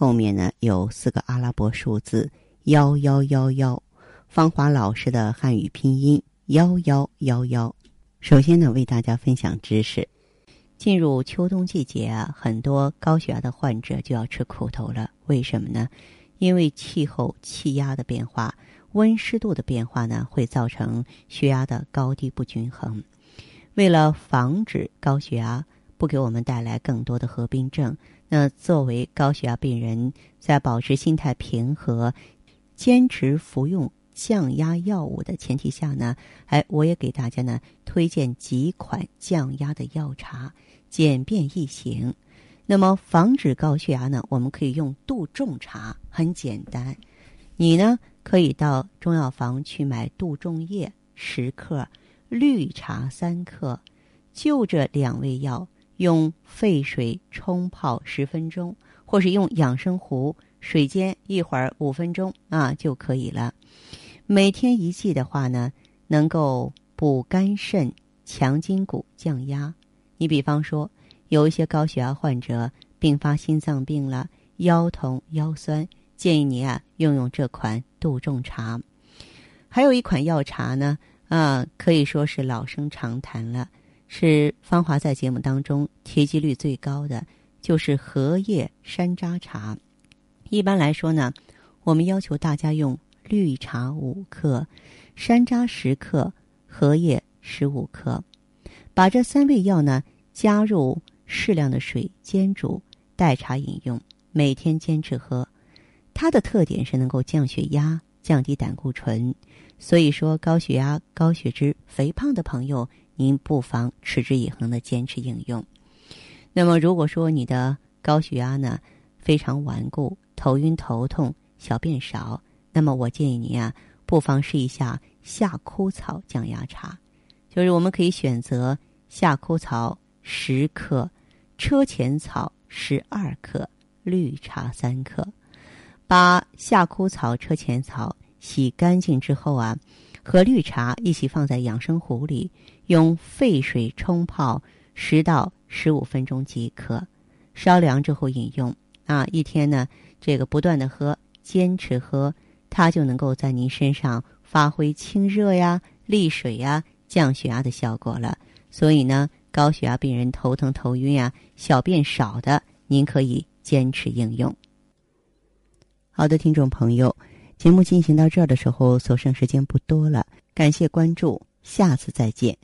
后面呢有四个阿拉伯数字幺幺幺幺。芳华老师的汉语拼音幺幺幺幺。首先呢，为大家分享知识。进入秋冬季节啊，很多高血压的患者就要吃苦头了。为什么呢？因为气候气压的变化、温湿度的变化呢，会造成血压的高低不均衡。为了防止高血压不给我们带来更多的合并症，那作为高血压病人，在保持心态平和、坚持服用降压药物的前提下呢，哎，我也给大家呢推荐几款降压的药茶。简便易行，那么防止高血压呢？我们可以用杜仲茶，很简单。你呢可以到中药房去买杜仲叶十克，绿茶三克，就这两味药，用沸水冲泡十分钟，或是用养生壶水煎一会儿五分钟啊就可以了。每天一剂的话呢，能够补肝肾、强筋骨、降压。你比方说，有一些高血压患者并发心脏病了，腰痛腰酸，建议你啊用用这款杜仲茶。还有一款药茶呢，啊可以说是老生常谈了，是芳华在节目当中提及率最高的，就是荷叶山楂茶。一般来说呢，我们要求大家用绿茶五克，山楂十克，荷叶十五克。把这三味药呢加入适量的水煎煮，代茶饮用，每天坚持喝。它的特点是能够降血压、降低胆固醇，所以说高血压、高血脂、肥胖的朋友，您不妨持之以恒的坚持应用。那么，如果说你的高血压呢非常顽固，头晕头痛、小便少，那么我建议您啊，不妨试一下夏枯草降压茶，就是我们可以选择。夏枯草十克，车前草十二克，绿茶三克。把夏枯草、车前草洗干净之后啊，和绿茶一起放在养生壶里，用沸水冲泡十到十五分钟即可。稍凉之后饮用啊，一天呢，这个不断的喝，坚持喝，它就能够在您身上发挥清热呀、利水呀、降血压的效果了。所以呢，高血压病人头疼头晕呀，小便少的，您可以坚持应用。好的，听众朋友，节目进行到这儿的时候，所剩时间不多了，感谢关注，下次再见。